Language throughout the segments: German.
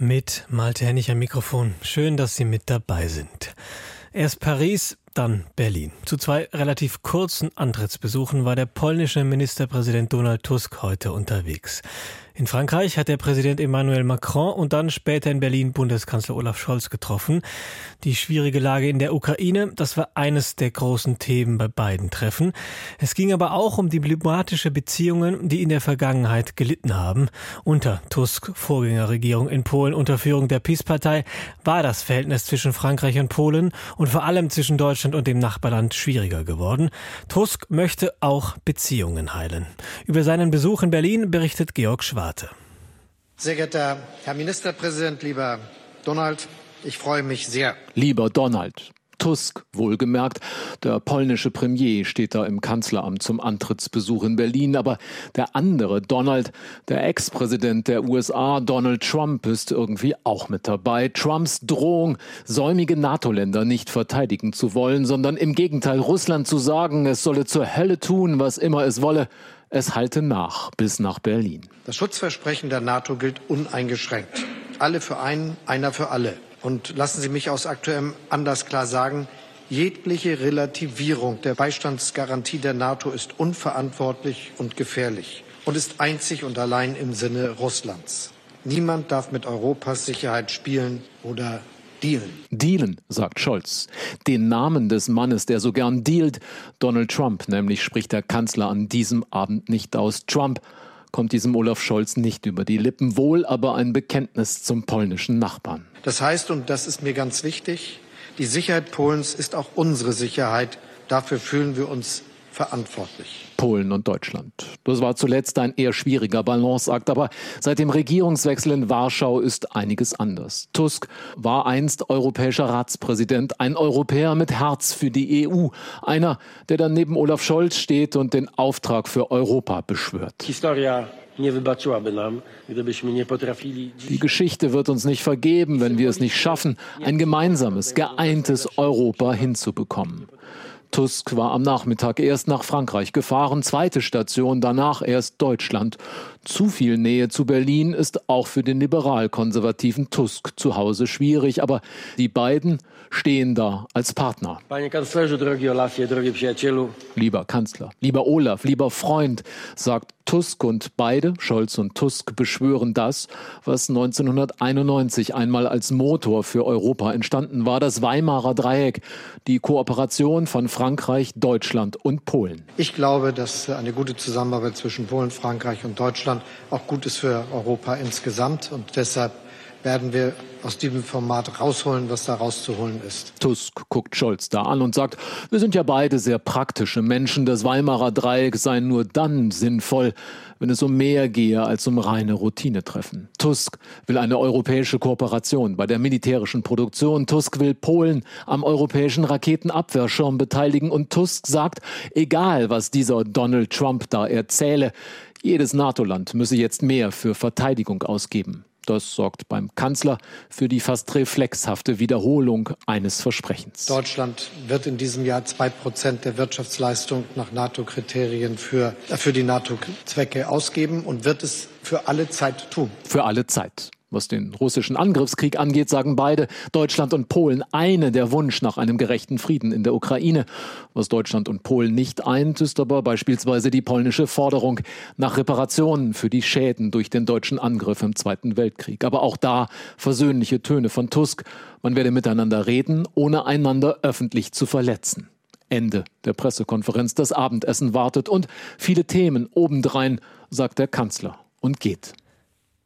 Mit Malte Hennig am Mikrofon. Schön, dass Sie mit dabei sind. Erst Paris, dann Berlin. Zu zwei relativ kurzen Antrittsbesuchen war der polnische Ministerpräsident Donald Tusk heute unterwegs. In Frankreich hat der Präsident Emmanuel Macron und dann später in Berlin Bundeskanzler Olaf Scholz getroffen. Die schwierige Lage in der Ukraine, das war eines der großen Themen bei beiden Treffen. Es ging aber auch um diplomatische Beziehungen, die in der Vergangenheit gelitten haben. Unter Tusk Vorgängerregierung in Polen unter Führung der PiS-Partei war das Verhältnis zwischen Frankreich und Polen und vor allem zwischen Deutschland und dem Nachbarland schwieriger geworden. Tusk möchte auch Beziehungen heilen. Über seinen Besuch in Berlin berichtet Georg Schwarz. Debatte. Sehr geehrter Herr Ministerpräsident, lieber Donald, ich freue mich sehr. Lieber Donald, Tusk, wohlgemerkt. Der polnische Premier steht da im Kanzleramt zum Antrittsbesuch in Berlin. Aber der andere Donald, der Ex-Präsident der USA, Donald Trump, ist irgendwie auch mit dabei. Trumps Drohung, säumige NATO-Länder nicht verteidigen zu wollen, sondern im Gegenteil Russland zu sagen, es solle zur Hölle tun, was immer es wolle, es halte nach bis nach Berlin. Das Schutzversprechen der NATO gilt uneingeschränkt. Alle für einen, einer für alle. Und lassen Sie mich aus aktuellem Anlass klar sagen, jegliche Relativierung der Beistandsgarantie der NATO ist unverantwortlich und gefährlich und ist einzig und allein im Sinne Russlands. Niemand darf mit Europas Sicherheit spielen oder Dealen. Dealen, sagt Scholz. Den Namen des Mannes, der so gern dealt, Donald Trump, nämlich spricht der Kanzler an diesem Abend nicht aus. Trump kommt diesem Olaf Scholz nicht über die Lippen, wohl aber ein Bekenntnis zum polnischen Nachbarn. Das heißt, und das ist mir ganz wichtig, die Sicherheit Polens ist auch unsere Sicherheit. Dafür fühlen wir uns verantwortlich. Polen und Deutschland. Das war zuletzt ein eher schwieriger Balanceakt, aber seit dem Regierungswechsel in Warschau ist einiges anders. Tusk war einst europäischer Ratspräsident, ein Europäer mit Herz für die EU, einer, der dann neben Olaf Scholz steht und den Auftrag für Europa beschwört. Die Geschichte wird uns nicht vergeben, wenn wir es nicht schaffen, ein gemeinsames, geeintes Europa hinzubekommen. Tusk war am Nachmittag erst nach Frankreich gefahren, zweite Station, danach erst Deutschland. Zu viel Nähe zu Berlin ist auch für den liberal-konservativen Tusk zu Hause schwierig, aber die beiden stehen da als Partner. Lieber Kanzler, lieber Olaf, lieber Freund, sagt Tusk und beide, Scholz und Tusk, beschwören das, was 1991 einmal als Motor für Europa entstanden war, das Weimarer Dreieck, die Kooperation von Frankreich, Deutschland und Polen. Ich glaube, dass eine gute Zusammenarbeit zwischen Polen, Frankreich und Deutschland auch gut ist für Europa insgesamt und deshalb werden wir aus diesem Format rausholen, was da rauszuholen ist. Tusk guckt Scholz da an und sagt, wir sind ja beide sehr praktische Menschen. Das Weimarer Dreieck sei nur dann sinnvoll, wenn es um mehr gehe als um reine Routinetreffen. Tusk will eine europäische Kooperation bei der militärischen Produktion. Tusk will Polen am europäischen Raketenabwehrschirm beteiligen. Und Tusk sagt, egal was dieser Donald Trump da erzähle, jedes NATO-Land müsse jetzt mehr für Verteidigung ausgeben. Das sorgt beim Kanzler für die fast reflexhafte Wiederholung eines Versprechens. Deutschland wird in diesem Jahr zwei Prozent der Wirtschaftsleistung nach NATO-Kriterien für, für die NATO-Zwecke ausgeben und wird es für alle Zeit tun. Für alle Zeit. Was den russischen Angriffskrieg angeht, sagen beide, Deutschland und Polen, eine der Wunsch nach einem gerechten Frieden in der Ukraine. Was Deutschland und Polen nicht eint, ist aber beispielsweise die polnische Forderung nach Reparationen für die Schäden durch den deutschen Angriff im Zweiten Weltkrieg. Aber auch da versöhnliche Töne von Tusk. Man werde miteinander reden, ohne einander öffentlich zu verletzen. Ende der Pressekonferenz. Das Abendessen wartet und viele Themen obendrein, sagt der Kanzler und geht.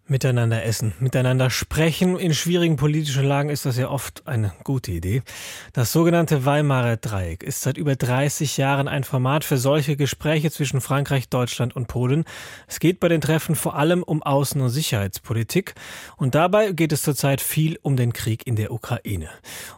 Miteinander essen, miteinander sprechen. In schwierigen politischen Lagen ist das ja oft eine gute Idee. Das sogenannte Weimarer Dreieck ist seit über 30 Jahren ein Format für solche Gespräche zwischen Frankreich, Deutschland und Polen. Es geht bei den Treffen vor allem um Außen- und Sicherheitspolitik. Und dabei geht es zurzeit viel um den Krieg in der Ukraine.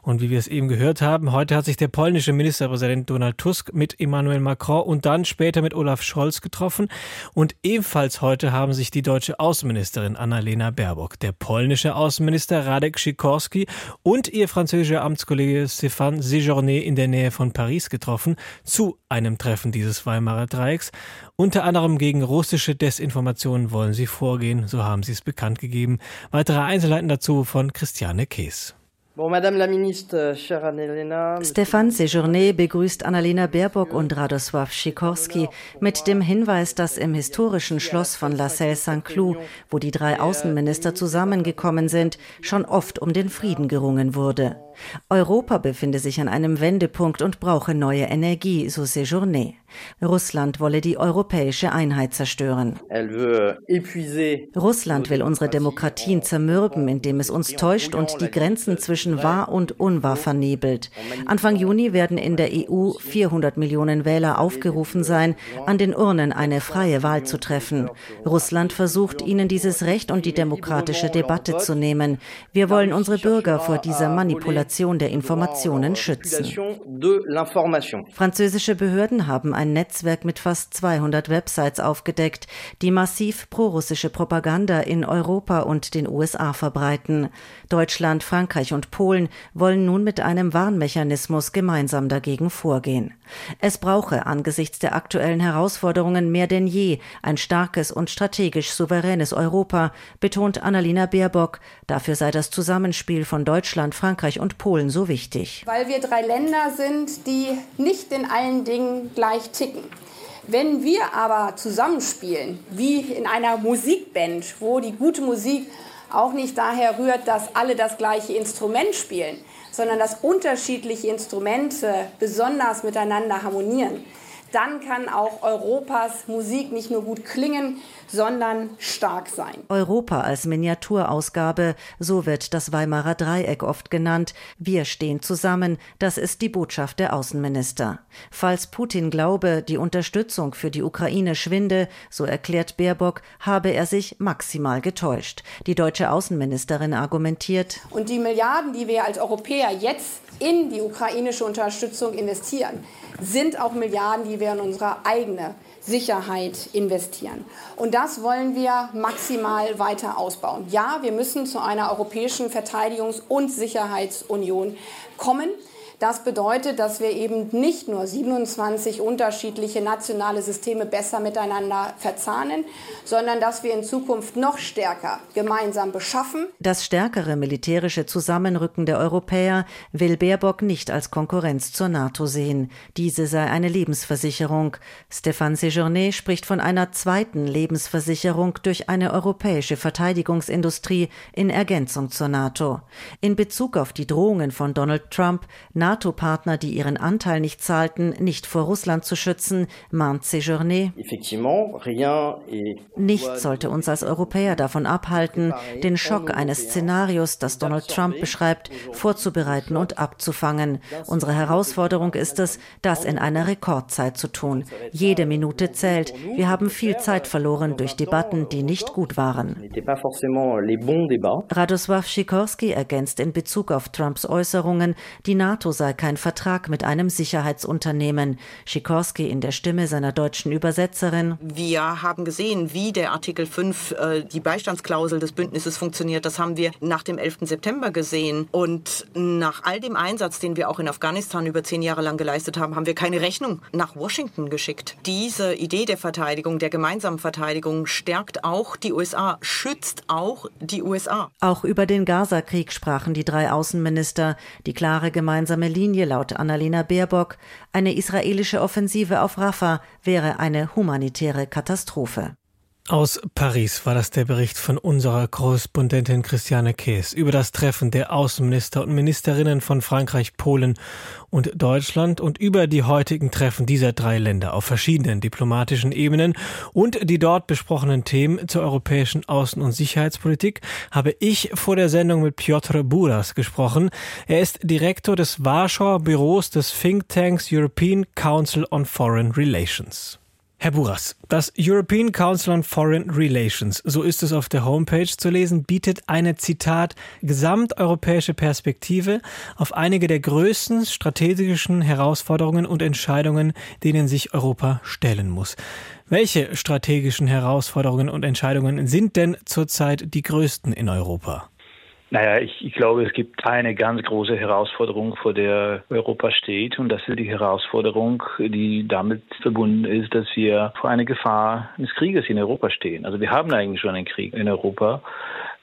Und wie wir es eben gehört haben, heute hat sich der polnische Ministerpräsident Donald Tusk mit Emmanuel Macron und dann später mit Olaf Scholz getroffen. Und ebenfalls heute haben sich die deutsche Außenministerin Annalena Baerbock, der polnische Außenminister Radek Sikorski und ihr französischer Amtskollege Stéphane Séjourné in der Nähe von Paris getroffen zu einem Treffen dieses Weimarer Dreiecks. Unter anderem gegen russische Desinformationen wollen sie vorgehen, so haben sie es bekannt gegeben. Weitere Einzelheiten dazu von Christiane Kees. Stefan Sejourné begrüßt Annalena Baerbock und Radosław Sikorski mit dem Hinweis, dass im historischen Schloss von La Celle-Saint-Cloud, wo die drei Außenminister zusammengekommen sind, schon oft um den Frieden gerungen wurde. Europa befinde sich an einem Wendepunkt und brauche neue Energie, so Séjourné. Russland wolle die europäische Einheit zerstören. Russland will unsere Demokratien zermürben, indem es uns täuscht und die Grenzen zwischen wahr und unwahr vernebelt. Anfang Juni werden in der EU 400 Millionen Wähler aufgerufen sein, an den Urnen eine freie Wahl zu treffen. Russland versucht, ihnen dieses Recht und die demokratische Debatte zu nehmen. Wir wollen unsere Bürger vor dieser Manipulation Manipulation der Informationen schützen. Französische Behörden haben ein Netzwerk mit fast 200 Websites aufgedeckt, die massiv prorussische Propaganda in Europa und den USA verbreiten. Deutschland, Frankreich und Polen wollen nun mit einem Warnmechanismus gemeinsam dagegen vorgehen. Es brauche angesichts der aktuellen Herausforderungen mehr denn je ein starkes und strategisch souveränes Europa, betont Annalena Baerbock. Dafür sei das Zusammenspiel von Deutschland, Frankreich und Polen so wichtig. Weil wir drei Länder sind, die nicht in allen Dingen gleich ticken. Wenn wir aber zusammenspielen, wie in einer Musikband, wo die gute Musik auch nicht daher rührt, dass alle das gleiche Instrument spielen, sondern dass unterschiedliche Instrumente besonders miteinander harmonieren, dann kann auch Europas Musik nicht nur gut klingen, sondern stark sein. Europa als Miniaturausgabe, so wird das Weimarer Dreieck oft genannt. Wir stehen zusammen, das ist die Botschaft der Außenminister. Falls Putin glaube, die Unterstützung für die Ukraine schwinde, so erklärt Baerbock, habe er sich maximal getäuscht. Die deutsche Außenministerin argumentiert. Und die Milliarden, die wir als Europäer jetzt in die ukrainische Unterstützung investieren, sind auch Milliarden, die wir in unsere eigene Sicherheit investieren. Und das wollen wir maximal weiter ausbauen. Ja, wir müssen zu einer europäischen Verteidigungs- und Sicherheitsunion kommen. Das bedeutet, dass wir eben nicht nur 27 unterschiedliche nationale Systeme besser miteinander verzahnen, sondern dass wir in Zukunft noch stärker gemeinsam beschaffen. Das stärkere militärische Zusammenrücken der Europäer will Baerbock nicht als Konkurrenz zur NATO sehen. Diese sei eine Lebensversicherung. Stéphane Séjourné spricht von einer zweiten Lebensversicherung durch eine europäische Verteidigungsindustrie in Ergänzung zur NATO. In Bezug auf die Drohungen von Donald Trump, NATO-Partner, die ihren Anteil nicht zahlten, nicht vor Russland zu schützen, mahnt Séjourné. Nichts sollte uns als Europäer davon abhalten, den Schock eines Szenarios, das Donald Trump beschreibt, vorzubereiten und abzufangen. Unsere Herausforderung ist es, das in einer Rekordzeit zu tun. Jede Minute zählt. Wir haben viel Zeit verloren durch Debatten, die nicht gut waren. Radosław Sikorski ergänzt in Bezug auf Trumps Äußerungen, die NATO sei kein Vertrag mit einem Sicherheitsunternehmen. Sikorski in der Stimme seiner deutschen Übersetzerin. Wir haben gesehen, wie der Artikel 5, äh, die Beistandsklausel des Bündnisses funktioniert. Das haben wir nach dem 11. September gesehen. Und nach all dem Einsatz, den wir auch in Afghanistan über zehn Jahre lang geleistet haben, haben wir keine Rechnung nach Washington geschickt. Diese Idee der Verteidigung, der gemeinsamen Verteidigung, stärkt auch die USA, schützt auch die USA. Auch über den Gaza-Krieg sprachen die drei Außenminister. Die klare gemeinsame gemeinsame Linie laut Annalena Baerbock, eine israelische Offensive auf Rafah wäre eine humanitäre Katastrophe. Aus Paris war das der Bericht von unserer Korrespondentin Christiane Kees über das Treffen der Außenminister und Ministerinnen von Frankreich, Polen und Deutschland und über die heutigen Treffen dieser drei Länder auf verschiedenen diplomatischen Ebenen und die dort besprochenen Themen zur europäischen Außen- und Sicherheitspolitik habe ich vor der Sendung mit Piotr Buras gesprochen. Er ist Direktor des Warschauer Büros des Think Tanks European Council on Foreign Relations. Herr Buras, das European Council on Foreign Relations, so ist es auf der Homepage zu lesen, bietet eine Zitat gesamteuropäische Perspektive auf einige der größten strategischen Herausforderungen und Entscheidungen, denen sich Europa stellen muss. Welche strategischen Herausforderungen und Entscheidungen sind denn zurzeit die größten in Europa? Naja, ich, ich glaube, es gibt eine ganz große Herausforderung, vor der Europa steht. Und das ist die Herausforderung, die damit verbunden ist, dass wir vor einer Gefahr eines Krieges in Europa stehen. Also wir haben eigentlich schon einen Krieg in Europa.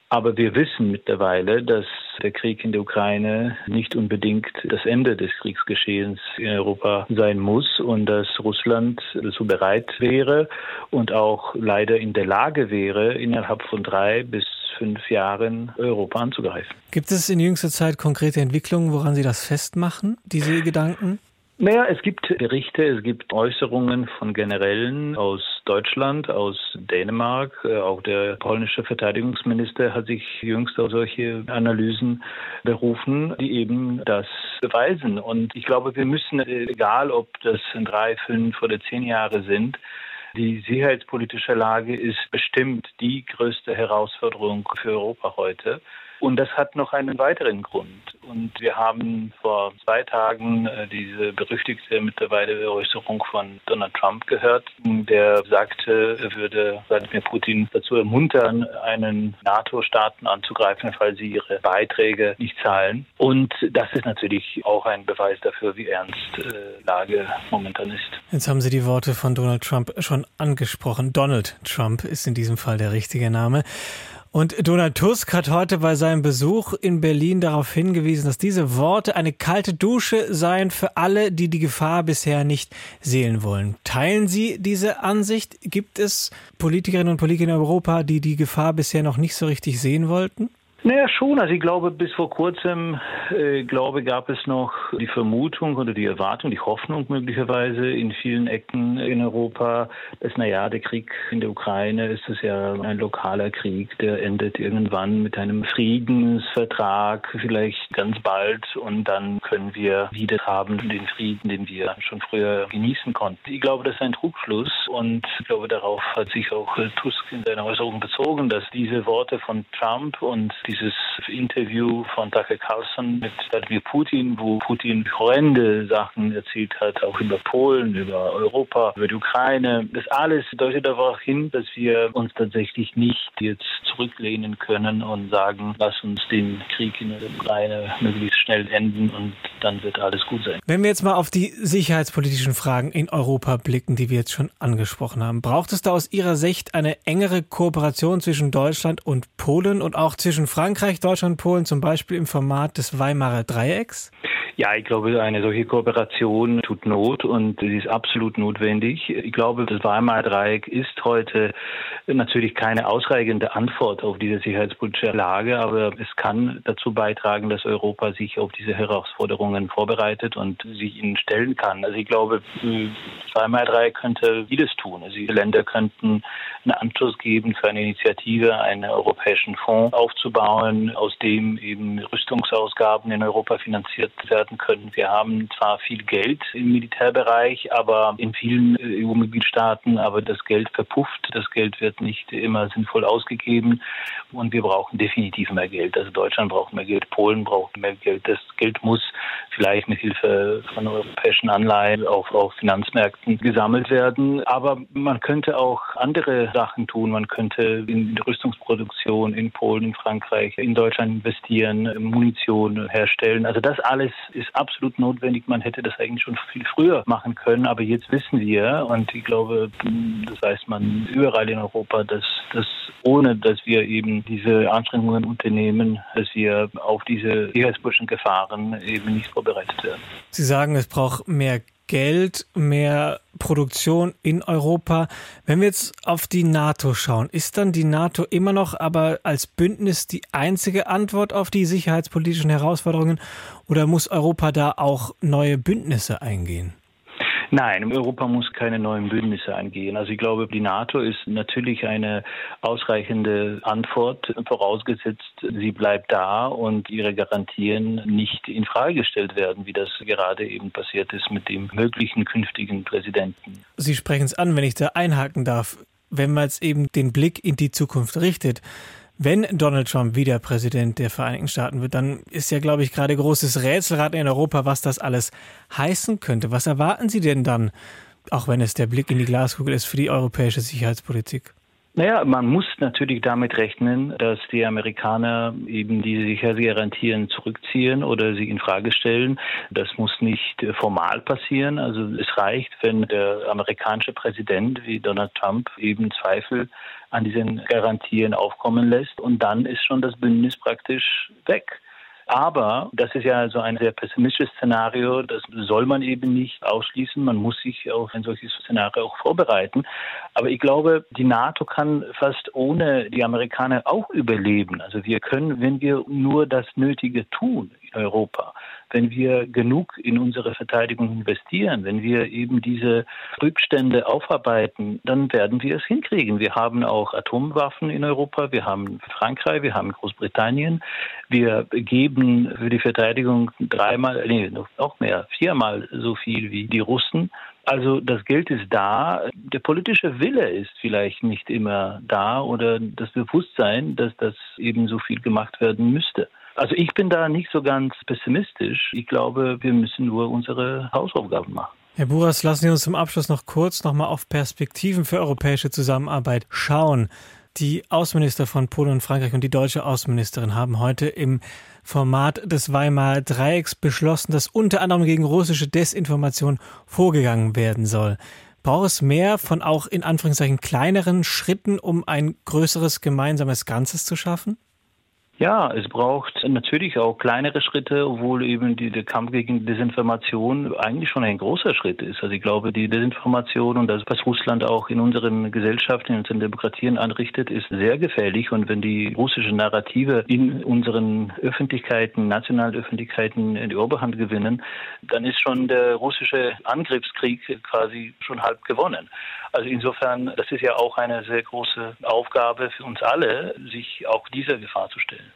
Aber wir wissen mittlerweile, dass der Krieg in der Ukraine nicht unbedingt das Ende des Kriegsgeschehens in Europa sein muss und dass Russland dazu bereit wäre und auch leider in der Lage wäre, innerhalb von drei bis fünf Jahren Europa anzugreifen. Gibt es in jüngster Zeit konkrete Entwicklungen, woran Sie das festmachen, diese Gedanken? Naja, es gibt Berichte, es gibt Äußerungen von Generälen aus Deutschland, aus Dänemark. Äh, auch der polnische Verteidigungsminister hat sich jüngst auf solche Analysen berufen, die eben das beweisen. Und ich glaube, wir müssen, egal ob das drei, fünf oder zehn Jahre sind, die sicherheitspolitische Lage ist bestimmt die größte Herausforderung für Europa heute. Und das hat noch einen weiteren Grund. Und wir haben vor zwei Tagen äh, diese berüchtigte mittlerweile Äußerung von Donald Trump gehört, der sagte, er würde Wladimir Putin dazu ermuntern, einen NATO-Staaten anzugreifen, falls sie ihre Beiträge nicht zahlen. Und das ist natürlich auch ein Beweis dafür, wie ernst äh, Lage momentan ist. Jetzt haben Sie die Worte von Donald Trump schon angesprochen. Donald Trump ist in diesem Fall der richtige Name. Und Donald Tusk hat heute bei seinem Besuch in Berlin darauf hingewiesen, dass diese Worte eine kalte Dusche seien für alle, die die Gefahr bisher nicht sehen wollen. Teilen Sie diese Ansicht? Gibt es Politikerinnen und Politiker in Europa, die die Gefahr bisher noch nicht so richtig sehen wollten? Naja, schon. Also ich glaube, bis vor kurzem, äh, glaube, gab es noch die Vermutung oder die Erwartung, die Hoffnung möglicherweise in vielen Ecken in Europa, dass, naja, der Krieg in der Ukraine ist es ja ein lokaler Krieg, der endet irgendwann mit einem Friedensvertrag, vielleicht ganz bald, und dann können wir wieder haben den Frieden, den wir schon früher genießen konnten. Ich glaube, das ist ein Trugschluss und ich glaube, darauf hat sich auch Tusk in seiner Äußerung bezogen, dass diese Worte von Trump und dieses Interview von Tucker Carlson mit Vladimir Putin, wo Putin horrende Sachen erzählt hat, auch über Polen, über Europa, über die Ukraine. Das alles deutet darauf hin, dass wir uns tatsächlich nicht jetzt zurücklehnen können und sagen, lass uns den Krieg in der Ukraine möglichst schnell enden und dann wird alles gut sein. Wenn wir jetzt mal auf die sicherheitspolitischen Fragen in Europa blicken, die wir jetzt schon angesprochen haben, braucht es da aus Ihrer Sicht eine engere Kooperation zwischen Deutschland und Polen und auch zwischen Frankreich, Deutschland und Polen, zum Beispiel im Format des Weimarer Dreiecks? Ja, ich glaube, eine solche Kooperation tut Not und sie ist absolut notwendig. Ich glaube, das Weimarer Dreieck ist heute natürlich keine ausreichende Antwort auf diese sicherheitspolitische Lage, aber es kann dazu beitragen, dass Europa sich auf diese Herausforderungen vorbereitet und sich ihnen stellen kann. Also ich glaube, das Weimarer Dreieck könnte vieles tun. Also die Länder könnten einen Anschluss geben für eine Initiative, einen europäischen Fonds aufzubauen, aus dem eben Rüstungsausgaben in Europa finanziert werden können. Wir haben zwar viel Geld im Militärbereich, aber in vielen EU-Mitgliedstaaten, aber das Geld verpufft, das Geld wird nicht immer sinnvoll ausgegeben und wir brauchen definitiv mehr Geld. Also Deutschland braucht mehr Geld, Polen braucht mehr Geld. Das Geld muss vielleicht mit Hilfe von europäischen Anleihen auf, auf Finanzmärkten gesammelt werden. Aber man könnte auch andere Sachen tun. Man könnte in die Rüstungsproduktion in Polen, in Frankreich, in Deutschland investieren, Munition herstellen. Also das alles ist absolut notwendig. Man hätte das eigentlich schon viel früher machen können. Aber jetzt wissen wir, und ich glaube, das weiß man überall in Europa, dass, dass ohne dass wir eben diese Anstrengungen unternehmen, dass wir auf diese sicherheitspolitischen Gefahren eben nicht vorbereitet werden. Sie sagen, es braucht mehr Geld, mehr Produktion in Europa. Wenn wir jetzt auf die NATO schauen, ist dann die NATO immer noch aber als Bündnis die einzige Antwort auf die sicherheitspolitischen Herausforderungen oder muss Europa da auch neue Bündnisse eingehen? Nein, Europa muss keine neuen Bündnisse eingehen. Also ich glaube, die NATO ist natürlich eine ausreichende Antwort, vorausgesetzt, sie bleibt da und ihre Garantien nicht in Frage gestellt werden, wie das gerade eben passiert ist mit dem möglichen künftigen Präsidenten. Sie sprechen es an, wenn ich da einhaken darf. Wenn man jetzt eben den Blick in die Zukunft richtet, wenn Donald Trump wieder Präsident der Vereinigten Staaten wird, dann ist ja, glaube ich, gerade großes Rätselrad in Europa, was das alles heißen könnte. Was erwarten Sie denn dann, auch wenn es der Blick in die Glaskugel ist, für die europäische Sicherheitspolitik? Naja, man muss natürlich damit rechnen, dass die Amerikaner eben diese Sicherheitsgarantien zurückziehen oder sie in Frage stellen. Das muss nicht formal passieren. Also es reicht, wenn der amerikanische Präsident wie Donald Trump eben Zweifel an diesen Garantien aufkommen lässt und dann ist schon das Bündnis praktisch weg. Aber das ist ja so ein sehr pessimistisches Szenario. Das soll man eben nicht ausschließen. Man muss sich auf ein solches Szenario auch vorbereiten. Aber ich glaube, die NATO kann fast ohne die Amerikaner auch überleben. Also wir können, wenn wir nur das Nötige tun in Europa, wenn wir genug in unsere Verteidigung investieren, wenn wir eben diese Rückstände aufarbeiten, dann werden wir es hinkriegen. Wir haben auch Atomwaffen in Europa, wir haben Frankreich, wir haben Großbritannien. Wir geben für die Verteidigung dreimal, nee, noch mehr, viermal so viel wie die Russen. Also das Geld ist da, der politische Wille ist vielleicht nicht immer da oder das Bewusstsein, dass das eben so viel gemacht werden müsste. Also ich bin da nicht so ganz pessimistisch. Ich glaube, wir müssen nur unsere Hausaufgaben machen. Herr Buras, lassen Sie uns zum Abschluss noch kurz nochmal auf Perspektiven für europäische Zusammenarbeit schauen. Die Außenminister von Polen und Frankreich und die deutsche Außenministerin haben heute im Format des Weimarer Dreiecks beschlossen, dass unter anderem gegen russische Desinformation vorgegangen werden soll. Braucht es mehr von auch in Anführungszeichen kleineren Schritten, um ein größeres gemeinsames Ganzes zu schaffen? Ja, es braucht natürlich auch kleinere Schritte, obwohl eben die, der Kampf gegen Desinformation eigentlich schon ein großer Schritt ist. Also ich glaube, die Desinformation und das, was Russland auch in unseren Gesellschaften, in unseren Demokratien anrichtet, ist sehr gefährlich. Und wenn die russische Narrative in unseren Öffentlichkeiten, nationalen Öffentlichkeiten die Oberhand gewinnen, dann ist schon der russische Angriffskrieg quasi schon halb gewonnen. Also insofern, das ist ja auch eine sehr große Aufgabe für uns alle, sich auch dieser Gefahr zu stellen.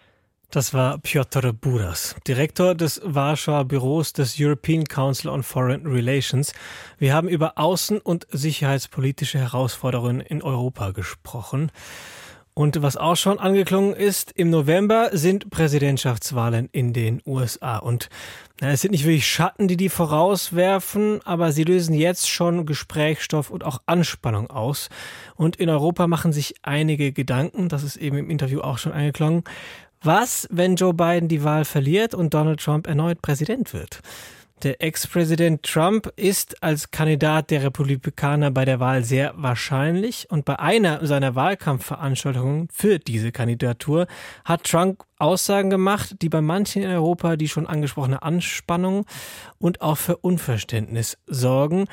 Das war Piotr Buras, Direktor des Warschauer Büros des European Council on Foreign Relations. Wir haben über außen- und sicherheitspolitische Herausforderungen in Europa gesprochen. Und was auch schon angeklungen ist, im November sind Präsidentschaftswahlen in den USA. Und na, es sind nicht wirklich Schatten, die die vorauswerfen, aber sie lösen jetzt schon Gesprächsstoff und auch Anspannung aus. Und in Europa machen sich einige Gedanken, das ist eben im Interview auch schon angeklungen. Was, wenn Joe Biden die Wahl verliert und Donald Trump erneut Präsident wird? Der Ex-Präsident Trump ist als Kandidat der Republikaner bei der Wahl sehr wahrscheinlich und bei einer seiner Wahlkampfveranstaltungen für diese Kandidatur hat Trump Aussagen gemacht, die bei manchen in Europa die schon angesprochene Anspannung und auch für Unverständnis sorgen.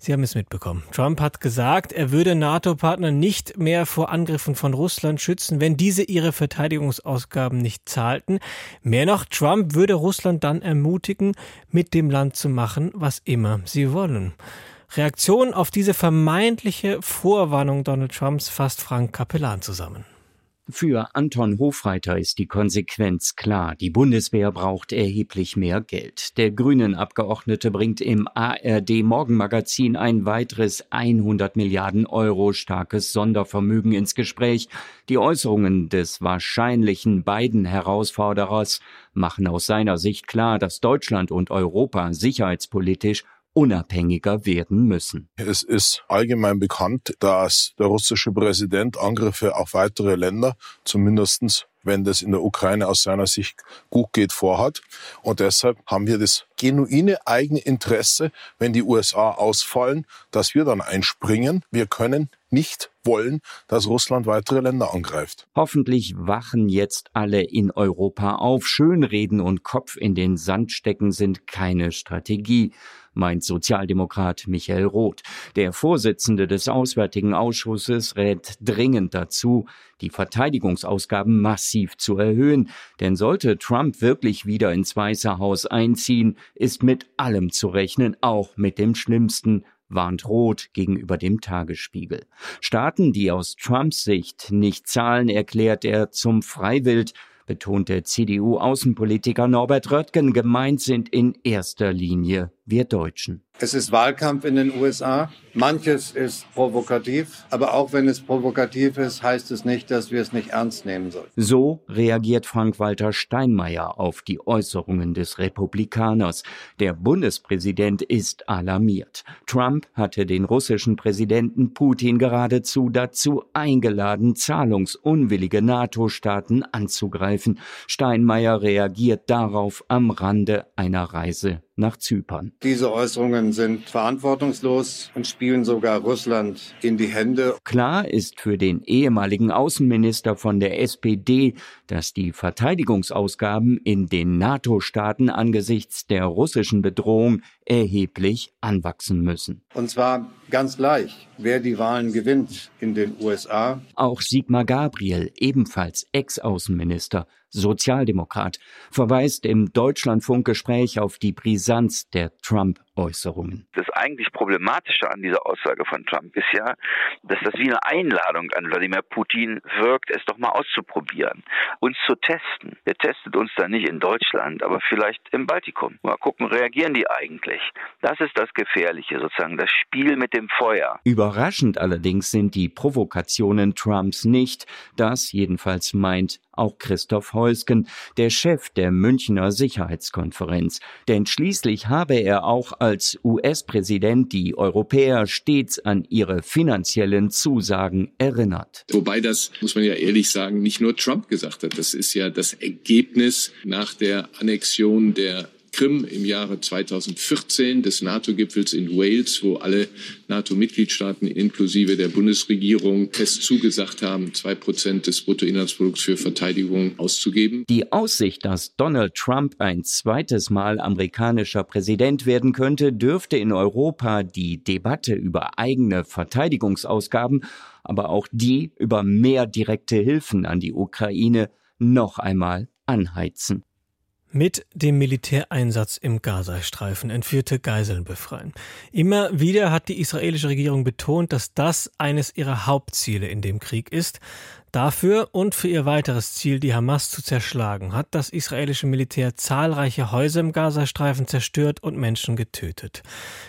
Sie haben es mitbekommen. Trump hat gesagt, er würde NATO-Partner nicht mehr vor Angriffen von Russland schützen, wenn diese ihre Verteidigungsausgaben nicht zahlten. Mehr noch, Trump würde Russland dann ermutigen, mit dem Land zu machen, was immer sie wollen. Reaktion auf diese vermeintliche Vorwarnung Donald Trumps fasst Frank Kapellan zusammen. Für Anton Hofreiter ist die Konsequenz klar. Die Bundeswehr braucht erheblich mehr Geld. Der grünen Abgeordnete bringt im ARD Morgenmagazin ein weiteres 100 Milliarden Euro starkes Sondervermögen ins Gespräch. Die Äußerungen des wahrscheinlichen beiden Herausforderers machen aus seiner Sicht klar, dass Deutschland und Europa sicherheitspolitisch unabhängiger werden müssen. Es ist allgemein bekannt, dass der russische Präsident Angriffe auf weitere Länder, zumindestens wenn das in der Ukraine aus seiner Sicht gut geht, vorhat. Und deshalb haben wir das genuine eigene Interesse, wenn die USA ausfallen, dass wir dann einspringen. Wir können nicht wollen, dass Russland weitere Länder angreift. Hoffentlich wachen jetzt alle in Europa auf. Schönreden und Kopf in den Sand stecken sind keine Strategie meint Sozialdemokrat Michael Roth. Der Vorsitzende des Auswärtigen Ausschusses rät dringend dazu, die Verteidigungsausgaben massiv zu erhöhen. Denn sollte Trump wirklich wieder ins Weiße Haus einziehen, ist mit allem zu rechnen, auch mit dem Schlimmsten, warnt rot gegenüber dem Tagesspiegel. Staaten, die aus Trumps Sicht nicht zahlen, erklärt er zum Freiwild, betonte CDU-Außenpolitiker Norbert Röttgen, gemeint sind in erster Linie wir Deutschen. Es ist Wahlkampf in den USA. Manches ist provokativ, aber auch wenn es provokativ ist, heißt es nicht, dass wir es nicht ernst nehmen sollen. So reagiert Frank-Walter Steinmeier auf die Äußerungen des Republikaners. Der Bundespräsident ist alarmiert. Trump hatte den russischen Präsidenten Putin geradezu dazu eingeladen, zahlungsunwillige NATO-Staaten anzugreifen. Steinmeier reagiert darauf am Rande einer Reise nach Zypern. Diese Äußerungen sind verantwortungslos und spielen sogar Russland in die Hände. Klar ist für den ehemaligen Außenminister von der SPD, dass die Verteidigungsausgaben in den NATO-Staaten angesichts der russischen Bedrohung erheblich anwachsen müssen. Und zwar ganz gleich, wer die Wahlen gewinnt in den USA. Auch Sigmar Gabriel, ebenfalls Ex-Außenminister, Sozialdemokrat, verweist im Deutschlandfunkgespräch auf die Brisanz der Trump-Äußerungen. Das eigentlich Problematische an dieser Aussage von Trump ist ja, dass das wie eine Einladung an Wladimir Putin wirkt, es doch mal auszuprobieren, uns zu testen. Er testet uns dann nicht in Deutschland, aber vielleicht im Baltikum. Mal gucken, reagieren die eigentlich? Das ist das Gefährliche, sozusagen das Spiel mit dem Feuer. Überraschend allerdings sind die Provokationen Trumps nicht. Das jedenfalls meint auch Christoph Heusgen, der Chef der Münchner Sicherheitskonferenz. Denn schließlich habe er auch als US-Präsident die Europäer stets an ihre finanziellen Zusagen erinnert. Wobei das, muss man ja ehrlich sagen, nicht nur Trump gesagt hat. Das ist ja das Ergebnis nach der Annexion der Krim im Jahre 2014 des NATO-Gipfels in Wales, wo alle NATO-Mitgliedstaaten inklusive der Bundesregierung fest zugesagt haben, zwei Prozent des Bruttoinlandsprodukts für Verteidigung auszugeben. Die Aussicht, dass Donald Trump ein zweites Mal amerikanischer Präsident werden könnte, dürfte in Europa die Debatte über eigene Verteidigungsausgaben, aber auch die über mehr direkte Hilfen an die Ukraine noch einmal anheizen. Mit dem Militäreinsatz im Gazastreifen entführte Geiseln befreien. Immer wieder hat die israelische Regierung betont, dass das eines ihrer Hauptziele in dem Krieg ist. Dafür und für ihr weiteres Ziel, die Hamas zu zerschlagen, hat das israelische Militär zahlreiche Häuser im Gazastreifen zerstört und Menschen getötet.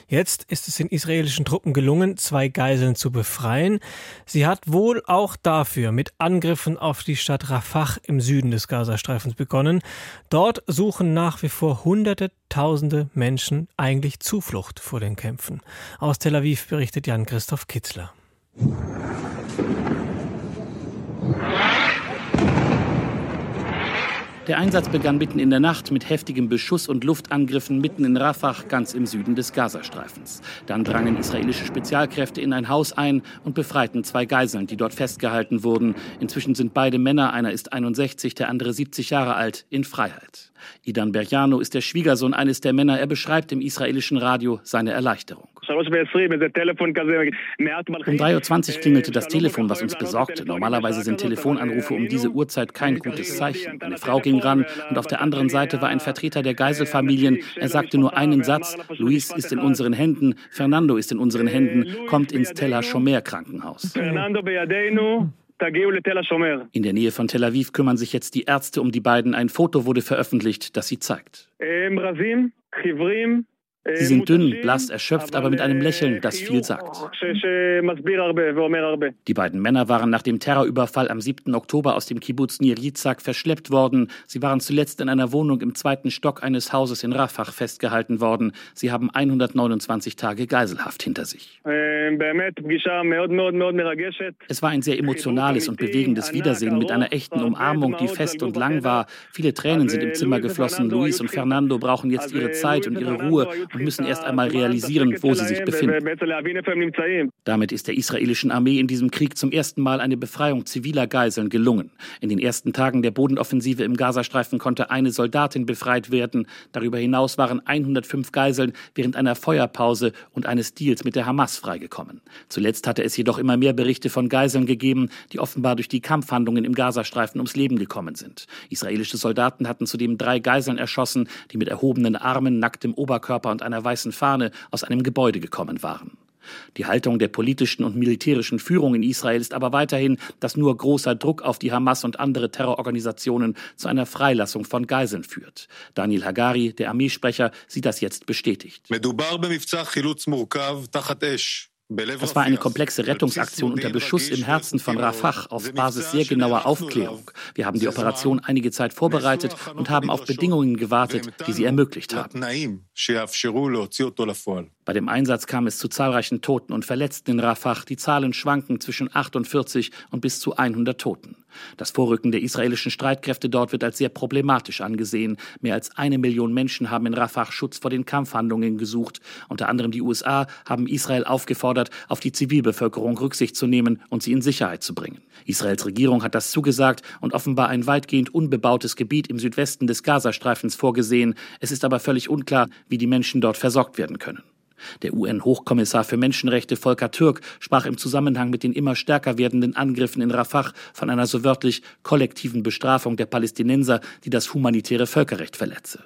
Jetzt ist es den israelischen Truppen gelungen, zwei Geiseln zu befreien. Sie hat wohl auch dafür mit Angriffen auf die Stadt Rafah im Süden des Gazastreifens begonnen. Dort suchen nach wie vor Hunderte, Tausende Menschen eigentlich Zuflucht vor den Kämpfen. Aus Tel Aviv berichtet Jan-Christoph Kitzler. Der Einsatz begann mitten in der Nacht mit heftigem Beschuss und Luftangriffen mitten in Rafah, ganz im Süden des Gazastreifens. Dann drangen israelische Spezialkräfte in ein Haus ein und befreiten zwei Geiseln, die dort festgehalten wurden. Inzwischen sind beide Männer, einer ist 61, der andere 70 Jahre alt, in Freiheit. Idan Berjano ist der Schwiegersohn eines der Männer. Er beschreibt im israelischen Radio seine Erleichterung. Um 3.20 Uhr klingelte das Telefon, was uns besorgte. Normalerweise sind Telefonanrufe um diese Uhrzeit kein gutes Zeichen. Meine Frau ging ran und auf der anderen Seite war ein Vertreter der Geiselfamilien. Er sagte nur einen Satz: Luis ist in unseren Händen, Fernando ist in unseren Händen, kommt ins Teller Schomer Krankenhaus. In der Nähe von Tel Aviv kümmern sich jetzt die Ärzte um die beiden. Ein Foto wurde veröffentlicht, das sie zeigt. Sie sind dünn, blass, erschöpft, aber mit einem Lächeln, das viel sagt. Die beiden Männer waren nach dem Terrorüberfall am 7. Oktober aus dem Kibbutz Nir Yitzhak verschleppt worden. Sie waren zuletzt in einer Wohnung im zweiten Stock eines Hauses in Rafah festgehalten worden. Sie haben 129 Tage Geiselhaft hinter sich. Es war ein sehr emotionales und bewegendes Wiedersehen mit einer echten Umarmung, die fest und lang war. Viele Tränen sind im Zimmer geflossen. Luis und Fernando brauchen jetzt ihre Zeit und ihre Ruhe und müssen erst einmal realisieren, wo sie sich befinden. Damit ist der israelischen Armee in diesem Krieg zum ersten Mal eine Befreiung ziviler Geiseln gelungen. In den ersten Tagen der Bodenoffensive im Gazastreifen konnte eine Soldatin befreit werden. Darüber hinaus waren 105 Geiseln während einer Feuerpause und eines Deals mit der Hamas freigekommen. Zuletzt hatte es jedoch immer mehr Berichte von Geiseln gegeben, die offenbar durch die Kampfhandlungen im Gazastreifen ums Leben gekommen sind. Israelische Soldaten hatten zudem drei Geiseln erschossen, die mit erhobenen Armen, nacktem Oberkörper und einer weißen Fahne aus einem Gebäude gekommen waren. Die Haltung der politischen und militärischen Führung in Israel ist aber weiterhin, dass nur großer Druck auf die Hamas und andere Terrororganisationen zu einer Freilassung von Geiseln führt. Daniel Hagari, der Armeesprecher, sieht das jetzt bestätigt. Das war eine komplexe Rettungsaktion unter Beschuss im Herzen von Rafah auf Basis sehr genauer Aufklärung. Wir haben die Operation einige Zeit vorbereitet und haben auf Bedingungen gewartet, die sie ermöglicht haben. Bei dem Einsatz kam es zu zahlreichen Toten und Verletzten in Rafah. Die Zahlen schwanken zwischen 48 und bis zu 100 Toten. Das Vorrücken der israelischen Streitkräfte dort wird als sehr problematisch angesehen. Mehr als eine Million Menschen haben in Rafah Schutz vor den Kampfhandlungen gesucht. Unter anderem die USA haben Israel aufgefordert, auf die Zivilbevölkerung Rücksicht zu nehmen und sie in Sicherheit zu bringen. Israels Regierung hat das zugesagt und offenbar ein weitgehend unbebautes Gebiet im Südwesten des Gazastreifens vorgesehen. Es ist aber völlig unklar, wie die Menschen dort versorgt werden können. Der UN-Hochkommissar für Menschenrechte Volker Türk sprach im Zusammenhang mit den immer stärker werdenden Angriffen in Rafah von einer so wörtlich kollektiven Bestrafung der Palästinenser, die das humanitäre Völkerrecht verletze.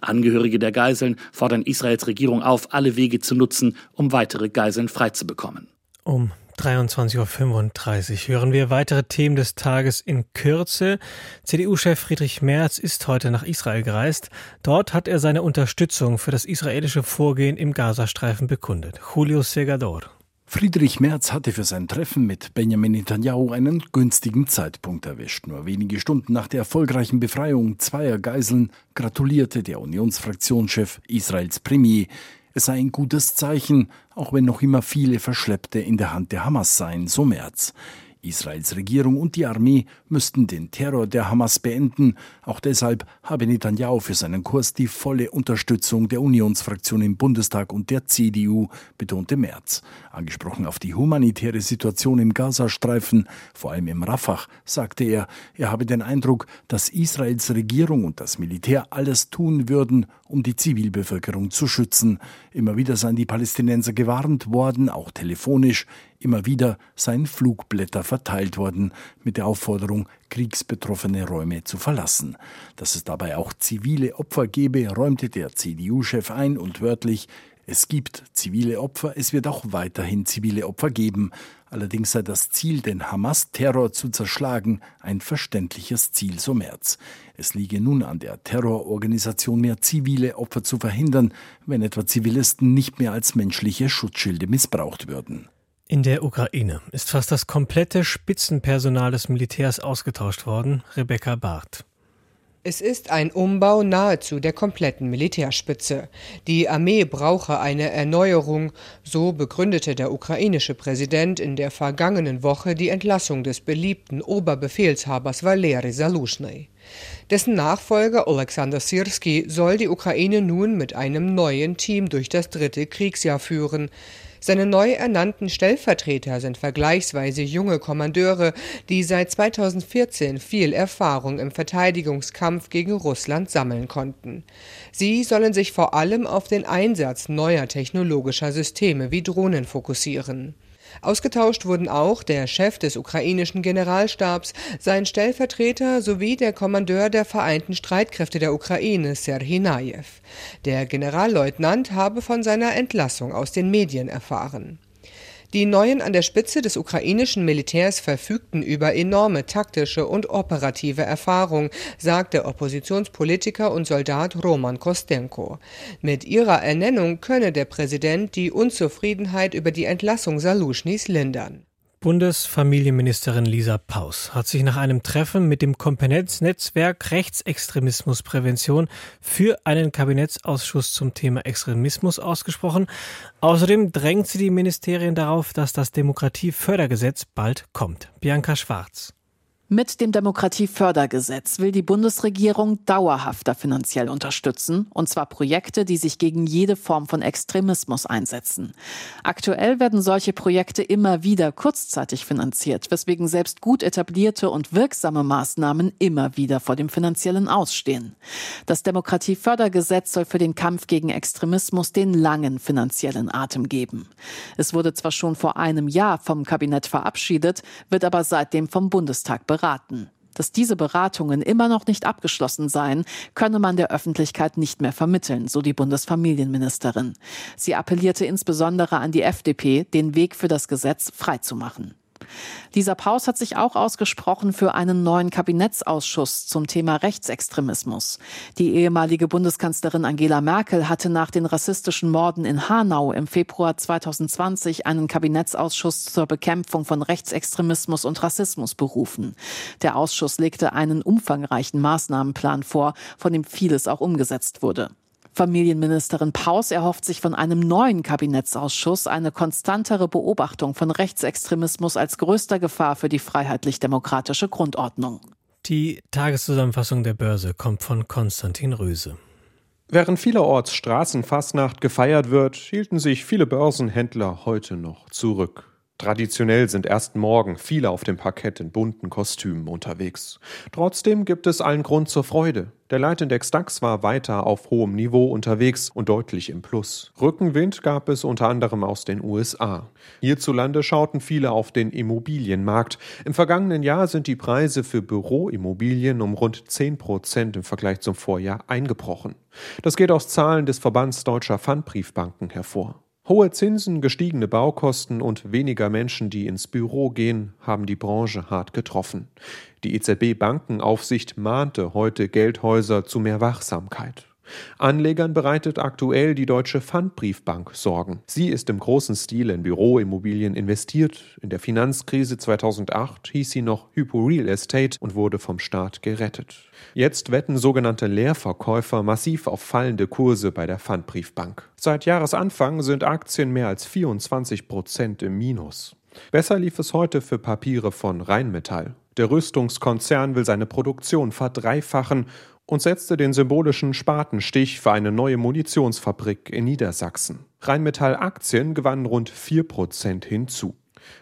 Angehörige der Geiseln fordern Israels Regierung auf, alle Wege zu nutzen, um weitere Geiseln freizubekommen. Um 23.35 Uhr hören wir weitere Themen des Tages in Kürze. CDU-Chef Friedrich Merz ist heute nach Israel gereist. Dort hat er seine Unterstützung für das israelische Vorgehen im Gazastreifen bekundet. Julio Segador. Friedrich Merz hatte für sein Treffen mit Benjamin Netanyahu einen günstigen Zeitpunkt erwischt. Nur wenige Stunden nach der erfolgreichen Befreiung zweier Geiseln gratulierte der Unionsfraktionschef Israels Premier es sei ein gutes Zeichen, auch wenn noch immer viele Verschleppte in der Hand der Hamas seien, so Merz. Israels Regierung und die Armee müssten den Terror der Hamas beenden. Auch deshalb habe Netanyahu für seinen Kurs die volle Unterstützung der Unionsfraktion im Bundestag und der CDU, betonte Merz. Angesprochen auf die humanitäre Situation im Gazastreifen, vor allem im Rafah, sagte er, er habe den Eindruck, dass Israels Regierung und das Militär alles tun würden, um die Zivilbevölkerung zu schützen. Immer wieder seien die Palästinenser gewarnt worden, auch telefonisch. Immer wieder seien Flugblätter verteilt worden mit der Aufforderung, kriegsbetroffene Räume zu verlassen. Dass es dabei auch zivile Opfer gebe, räumte der CDU-Chef ein und wörtlich, es gibt zivile Opfer, es wird auch weiterhin zivile Opfer geben. Allerdings sei das Ziel, den Hamas-Terror zu zerschlagen, ein verständliches Ziel, so März. Es liege nun an der Terrororganisation, mehr zivile Opfer zu verhindern, wenn etwa Zivilisten nicht mehr als menschliche Schutzschilde missbraucht würden. In der Ukraine ist fast das komplette Spitzenpersonal des Militärs ausgetauscht worden. Rebecca Barth. Es ist ein Umbau nahezu der kompletten Militärspitze. Die Armee brauche eine Erneuerung, so begründete der ukrainische Präsident in der vergangenen Woche die Entlassung des beliebten Oberbefehlshabers Valery Saluschny. Dessen Nachfolger Alexander Sirski soll die Ukraine nun mit einem neuen Team durch das dritte Kriegsjahr führen. Seine neu ernannten Stellvertreter sind vergleichsweise junge Kommandeure, die seit 2014 viel Erfahrung im Verteidigungskampf gegen Russland sammeln konnten. Sie sollen sich vor allem auf den Einsatz neuer technologischer Systeme wie Drohnen fokussieren. Ausgetauscht wurden auch der Chef des ukrainischen Generalstabs, sein Stellvertreter sowie der Kommandeur der Vereinten Streitkräfte der Ukraine, Serhii Najew. Der Generalleutnant habe von seiner Entlassung aus den Medien erfahren. Die Neuen an der Spitze des ukrainischen Militärs verfügten über enorme taktische und operative Erfahrung, sagt der Oppositionspolitiker und Soldat Roman Kostenko. Mit ihrer Ernennung könne der Präsident die Unzufriedenheit über die Entlassung Saluschnys lindern. Bundesfamilienministerin Lisa Paus hat sich nach einem Treffen mit dem Kompetenznetzwerk Rechtsextremismusprävention für einen Kabinettsausschuss zum Thema Extremismus ausgesprochen. Außerdem drängt sie die Ministerien darauf, dass das Demokratiefördergesetz bald kommt. Bianca Schwarz. Mit dem Demokratiefördergesetz will die Bundesregierung dauerhafter finanziell unterstützen, und zwar Projekte, die sich gegen jede Form von Extremismus einsetzen. Aktuell werden solche Projekte immer wieder kurzzeitig finanziert, weswegen selbst gut etablierte und wirksame Maßnahmen immer wieder vor dem finanziellen Ausstehen. Das Demokratiefördergesetz soll für den Kampf gegen Extremismus den langen finanziellen Atem geben. Es wurde zwar schon vor einem Jahr vom Kabinett verabschiedet, wird aber seitdem vom Bundestag beraten. Dass diese Beratungen immer noch nicht abgeschlossen seien, könne man der Öffentlichkeit nicht mehr vermitteln, so die Bundesfamilienministerin. Sie appellierte insbesondere an die FDP, den Weg für das Gesetz freizumachen. Lisa Paus hat sich auch ausgesprochen für einen neuen Kabinettsausschuss zum Thema Rechtsextremismus. Die ehemalige Bundeskanzlerin Angela Merkel hatte nach den rassistischen Morden in Hanau im Februar 2020 einen Kabinettsausschuss zur Bekämpfung von Rechtsextremismus und Rassismus berufen. Der Ausschuss legte einen umfangreichen Maßnahmenplan vor, von dem vieles auch umgesetzt wurde. Familienministerin Paus erhofft sich von einem neuen Kabinettsausschuss eine konstantere Beobachtung von Rechtsextremismus als größter Gefahr für die freiheitlich-demokratische Grundordnung. Die Tageszusammenfassung der Börse kommt von Konstantin Röse. Während vielerorts Straßenfastnacht gefeiert wird, hielten sich viele Börsenhändler heute noch zurück. Traditionell sind erst morgen viele auf dem Parkett in bunten Kostümen unterwegs. Trotzdem gibt es allen Grund zur Freude. Der Leitindex DAX war weiter auf hohem Niveau unterwegs und deutlich im Plus. Rückenwind gab es unter anderem aus den USA. Hierzulande schauten viele auf den Immobilienmarkt. Im vergangenen Jahr sind die Preise für Büroimmobilien um rund 10 Prozent im Vergleich zum Vorjahr eingebrochen. Das geht aus Zahlen des Verbands deutscher Pfandbriefbanken hervor. Hohe Zinsen, gestiegene Baukosten und weniger Menschen, die ins Büro gehen, haben die Branche hart getroffen. Die EZB-Bankenaufsicht mahnte heute Geldhäuser zu mehr Wachsamkeit. Anlegern bereitet aktuell die Deutsche Pfandbriefbank Sorgen. Sie ist im großen Stil in Büroimmobilien investiert. In der Finanzkrise 2008 hieß sie noch Hypo Real Estate und wurde vom Staat gerettet. Jetzt wetten sogenannte Leerverkäufer massiv auf fallende Kurse bei der Pfandbriefbank. Seit Jahresanfang sind Aktien mehr als 24 Prozent im Minus. Besser lief es heute für Papiere von Rheinmetall. Der Rüstungskonzern will seine Produktion verdreifachen und setzte den symbolischen Spatenstich für eine neue Munitionsfabrik in Niedersachsen. Rheinmetall Aktien gewannen rund 4% hinzu.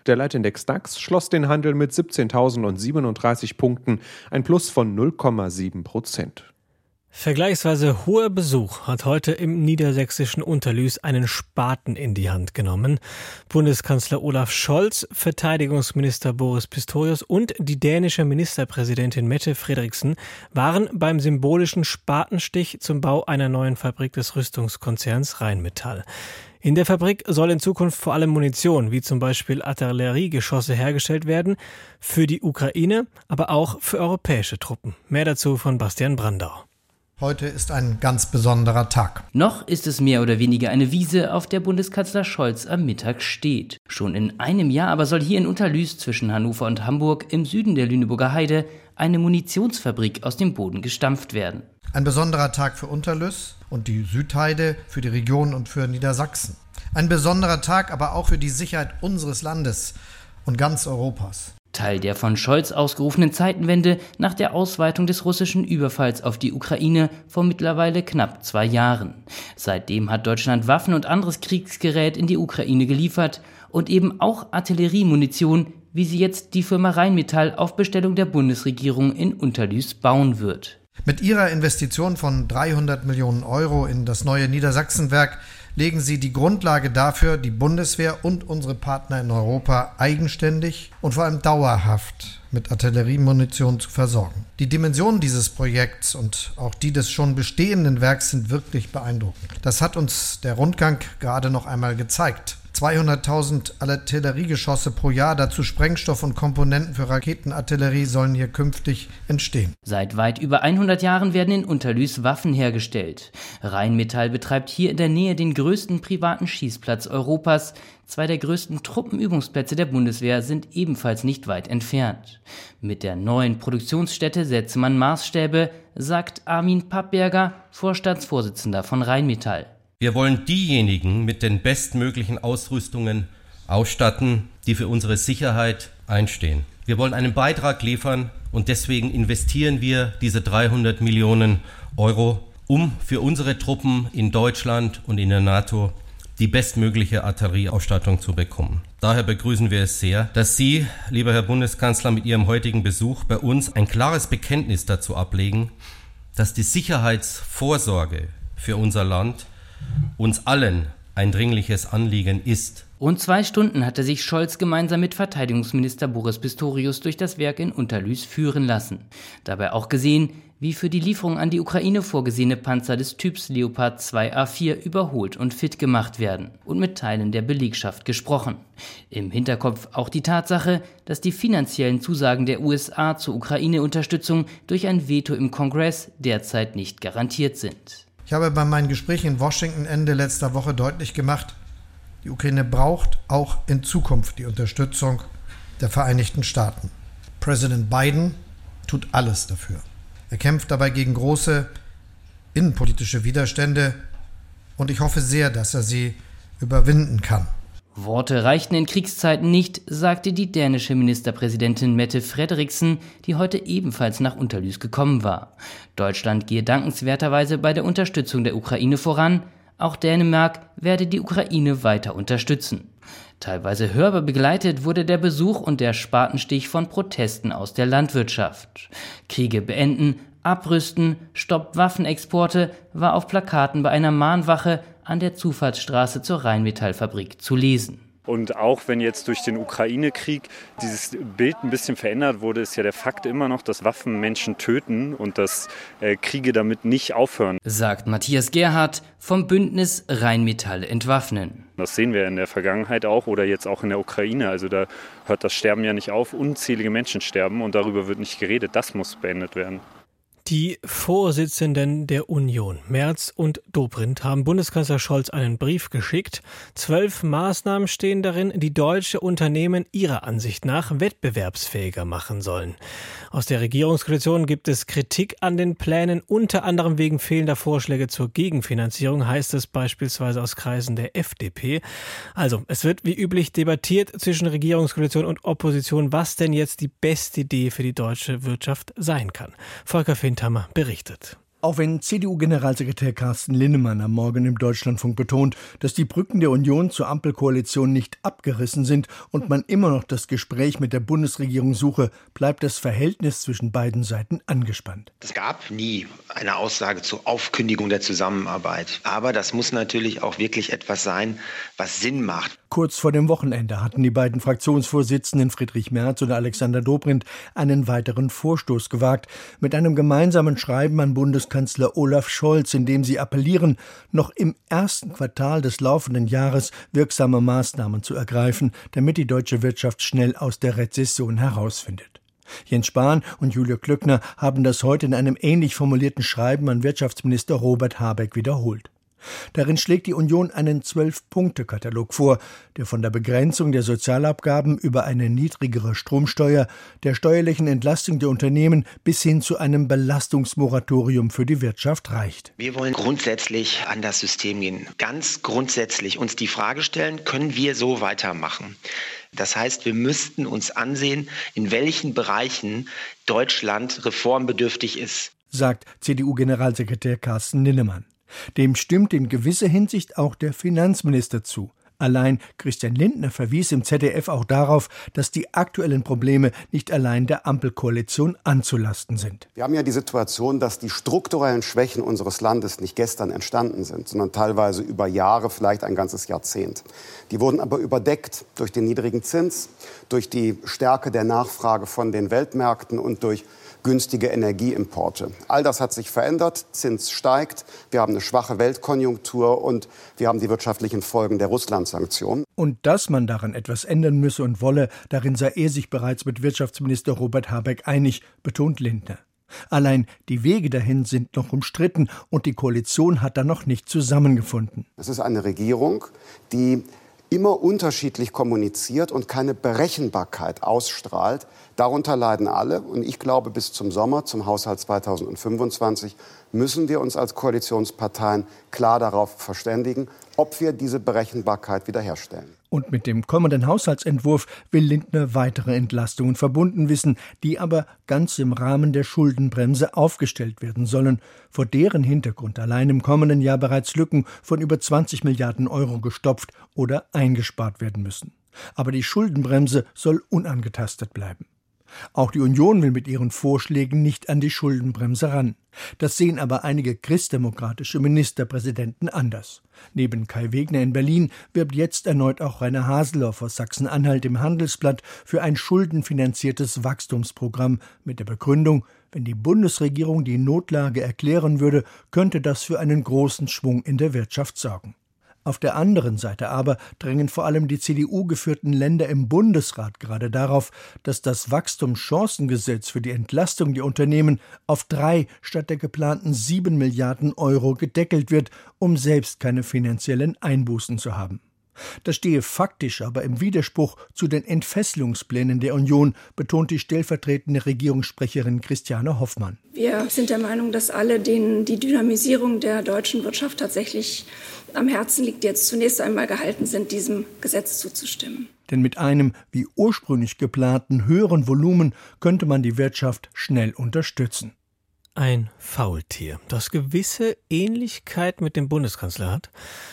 Der Leitindex DAX schloss den Handel mit 17.037 Punkten, ein Plus von 0,7 Prozent. Vergleichsweise hoher Besuch hat heute im niedersächsischen Unterlüß einen Spaten in die Hand genommen. Bundeskanzler Olaf Scholz, Verteidigungsminister Boris Pistorius und die dänische Ministerpräsidentin Mette Frederiksen waren beim symbolischen Spatenstich zum Bau einer neuen Fabrik des Rüstungskonzerns Rheinmetall. In der Fabrik soll in Zukunft vor allem Munition, wie zum Beispiel Artilleriegeschosse, hergestellt werden, für die Ukraine, aber auch für europäische Truppen. Mehr dazu von Bastian Brandau. Heute ist ein ganz besonderer Tag. Noch ist es mehr oder weniger eine Wiese, auf der Bundeskanzler Scholz am Mittag steht. Schon in einem Jahr aber soll hier in Unterlüß zwischen Hannover und Hamburg im Süden der Lüneburger Heide eine Munitionsfabrik aus dem Boden gestampft werden. Ein besonderer Tag für Unterlüß und die Südheide, für die Region und für Niedersachsen. Ein besonderer Tag aber auch für die Sicherheit unseres Landes und ganz Europas. Teil der von Scholz ausgerufenen Zeitenwende nach der Ausweitung des russischen Überfalls auf die Ukraine vor mittlerweile knapp zwei Jahren. Seitdem hat Deutschland Waffen und anderes Kriegsgerät in die Ukraine geliefert und eben auch Artilleriemunition, wie sie jetzt die Firma Rheinmetall auf Bestellung der Bundesregierung in Unterlüß bauen wird. Mit ihrer Investition von 300 Millionen Euro in das neue Niedersachsenwerk legen sie die Grundlage dafür, die Bundeswehr und unsere Partner in Europa eigenständig und vor allem dauerhaft mit Artilleriemunition zu versorgen. Die Dimensionen dieses Projekts und auch die des schon bestehenden Werks sind wirklich beeindruckend. Das hat uns der Rundgang gerade noch einmal gezeigt. 200.000 Artilleriegeschosse pro Jahr, dazu Sprengstoff und Komponenten für Raketenartillerie sollen hier künftig entstehen. Seit weit über 100 Jahren werden in Unterlüß Waffen hergestellt. Rheinmetall betreibt hier in der Nähe den größten privaten Schießplatz Europas. Zwei der größten Truppenübungsplätze der Bundeswehr sind ebenfalls nicht weit entfernt. Mit der neuen Produktionsstätte setze man Maßstäbe, sagt Armin Pappberger, Vorstandsvorsitzender von Rheinmetall. Wir wollen diejenigen mit den bestmöglichen Ausrüstungen ausstatten, die für unsere Sicherheit einstehen. Wir wollen einen Beitrag liefern und deswegen investieren wir diese 300 Millionen Euro, um für unsere Truppen in Deutschland und in der NATO die bestmögliche Artillerieausstattung zu bekommen. Daher begrüßen wir es sehr, dass Sie, lieber Herr Bundeskanzler, mit Ihrem heutigen Besuch bei uns ein klares Bekenntnis dazu ablegen, dass die Sicherheitsvorsorge für unser Land uns allen ein dringliches Anliegen ist. Rund zwei Stunden hatte sich Scholz gemeinsam mit Verteidigungsminister Boris Pistorius durch das Werk in Unterlüß führen lassen. Dabei auch gesehen, wie für die Lieferung an die Ukraine vorgesehene Panzer des Typs Leopard 2A4 überholt und fit gemacht werden und mit Teilen der Belegschaft gesprochen. Im Hinterkopf auch die Tatsache, dass die finanziellen Zusagen der USA zur Ukraine-Unterstützung durch ein Veto im Kongress derzeit nicht garantiert sind. Ich habe bei meinen Gesprächen in Washington Ende letzter Woche deutlich gemacht, die Ukraine braucht auch in Zukunft die Unterstützung der Vereinigten Staaten. Präsident Biden tut alles dafür. Er kämpft dabei gegen große innenpolitische Widerstände und ich hoffe sehr, dass er sie überwinden kann. Worte reichten in Kriegszeiten nicht, sagte die dänische Ministerpräsidentin Mette Frederiksen, die heute ebenfalls nach Unterlüß gekommen war. Deutschland gehe dankenswerterweise bei der Unterstützung der Ukraine voran, auch Dänemark werde die Ukraine weiter unterstützen. Teilweise hörbar begleitet wurde der Besuch und der Spatenstich von Protesten aus der Landwirtschaft. Kriege beenden, abrüsten, stoppt Waffenexporte war auf Plakaten bei einer Mahnwache an der Zufahrtsstraße zur Rheinmetallfabrik zu lesen. Und auch wenn jetzt durch den Ukraine-Krieg dieses Bild ein bisschen verändert wurde, ist ja der Fakt immer noch, dass Waffen Menschen töten und dass äh, Kriege damit nicht aufhören. Sagt Matthias Gerhardt vom Bündnis Rheinmetall entwaffnen. Das sehen wir in der Vergangenheit auch oder jetzt auch in der Ukraine. Also da hört das Sterben ja nicht auf. Unzählige Menschen sterben und darüber wird nicht geredet. Das muss beendet werden. Die Vorsitzenden der Union, Merz und Dobrindt, haben Bundeskanzler Scholz einen Brief geschickt. Zwölf Maßnahmen stehen darin, die deutsche Unternehmen ihrer Ansicht nach wettbewerbsfähiger machen sollen. Aus der Regierungskoalition gibt es Kritik an den Plänen, unter anderem wegen fehlender Vorschläge zur Gegenfinanzierung, heißt es beispielsweise aus Kreisen der FDP. Also, es wird wie üblich debattiert zwischen Regierungskoalition und Opposition, was denn jetzt die beste Idee für die deutsche Wirtschaft sein kann. Volker Windhammer berichtet. Auch wenn CDU-Generalsekretär Carsten Linnemann am Morgen im Deutschlandfunk betont, dass die Brücken der Union zur Ampelkoalition nicht abgerissen sind und man immer noch das Gespräch mit der Bundesregierung suche, bleibt das Verhältnis zwischen beiden Seiten angespannt. Es gab nie eine Aussage zur Aufkündigung der Zusammenarbeit. Aber das muss natürlich auch wirklich etwas sein, was Sinn macht. Kurz vor dem Wochenende hatten die beiden Fraktionsvorsitzenden Friedrich Merz und Alexander Dobrindt einen weiteren Vorstoß gewagt, mit einem gemeinsamen Schreiben an Bundeskanzler Olaf Scholz, in dem sie appellieren, noch im ersten Quartal des laufenden Jahres wirksame Maßnahmen zu ergreifen, damit die deutsche Wirtschaft schnell aus der Rezession herausfindet. Jens Spahn und Julia Klöckner haben das heute in einem ähnlich formulierten Schreiben an Wirtschaftsminister Robert Habeck wiederholt. Darin schlägt die Union einen Zwölf-Punkte-Katalog vor, der von der Begrenzung der Sozialabgaben über eine niedrigere Stromsteuer, der steuerlichen Entlastung der Unternehmen bis hin zu einem Belastungsmoratorium für die Wirtschaft reicht. Wir wollen grundsätzlich an das System gehen. Ganz grundsätzlich uns die Frage stellen, können wir so weitermachen? Das heißt, wir müssten uns ansehen, in welchen Bereichen Deutschland reformbedürftig ist, sagt CDU-Generalsekretär Carsten Linnemann. Dem stimmt in gewisser Hinsicht auch der Finanzminister zu. Allein Christian Lindner verwies im ZDF auch darauf, dass die aktuellen Probleme nicht allein der Ampelkoalition anzulasten sind. Wir haben ja die Situation, dass die strukturellen Schwächen unseres Landes nicht gestern entstanden sind, sondern teilweise über Jahre, vielleicht ein ganzes Jahrzehnt. Die wurden aber überdeckt durch den niedrigen Zins, durch die Stärke der Nachfrage von den Weltmärkten und durch günstige Energieimporte. All das hat sich verändert. Zins steigt. Wir haben eine schwache Weltkonjunktur und wir haben die wirtschaftlichen Folgen der Russland-Sanktionen. Und dass man daran etwas ändern müsse und wolle, darin sei er sich bereits mit Wirtschaftsminister Robert Habeck einig, betont Lindner. Allein die Wege dahin sind noch umstritten und die Koalition hat da noch nicht zusammengefunden. Es ist eine Regierung, die immer unterschiedlich kommuniziert und keine Berechenbarkeit ausstrahlt. Darunter leiden alle. Und ich glaube, bis zum Sommer, zum Haushalt 2025, müssen wir uns als Koalitionsparteien klar darauf verständigen, ob wir diese Berechenbarkeit wiederherstellen. Und mit dem kommenden Haushaltsentwurf will Lindner weitere Entlastungen verbunden wissen, die aber ganz im Rahmen der Schuldenbremse aufgestellt werden sollen, vor deren Hintergrund allein im kommenden Jahr bereits Lücken von über 20 Milliarden Euro gestopft oder eingespart werden müssen. Aber die Schuldenbremse soll unangetastet bleiben. Auch die Union will mit ihren Vorschlägen nicht an die Schuldenbremse ran. Das sehen aber einige christdemokratische Ministerpräsidenten anders. Neben Kai Wegner in Berlin wirbt jetzt erneut auch Rainer Haseloff aus Sachsen-Anhalt im Handelsblatt für ein schuldenfinanziertes Wachstumsprogramm mit der Begründung, wenn die Bundesregierung die Notlage erklären würde, könnte das für einen großen Schwung in der Wirtschaft sorgen. Auf der anderen Seite aber drängen vor allem die CDU geführten Länder im Bundesrat gerade darauf, dass das Wachstumschancengesetz für die Entlastung der Unternehmen auf drei statt der geplanten sieben Milliarden Euro gedeckelt wird, um selbst keine finanziellen Einbußen zu haben. Das stehe faktisch aber im Widerspruch zu den Entfesselungsplänen der Union, betont die stellvertretende Regierungssprecherin Christiane Hoffmann. Wir sind der Meinung, dass alle, denen die Dynamisierung der deutschen Wirtschaft tatsächlich am Herzen liegt, jetzt zunächst einmal gehalten sind, diesem Gesetz zuzustimmen. Denn mit einem, wie ursprünglich geplanten, höheren Volumen könnte man die Wirtschaft schnell unterstützen. Ein Faultier, das gewisse Ähnlichkeit mit dem Bundeskanzler hat.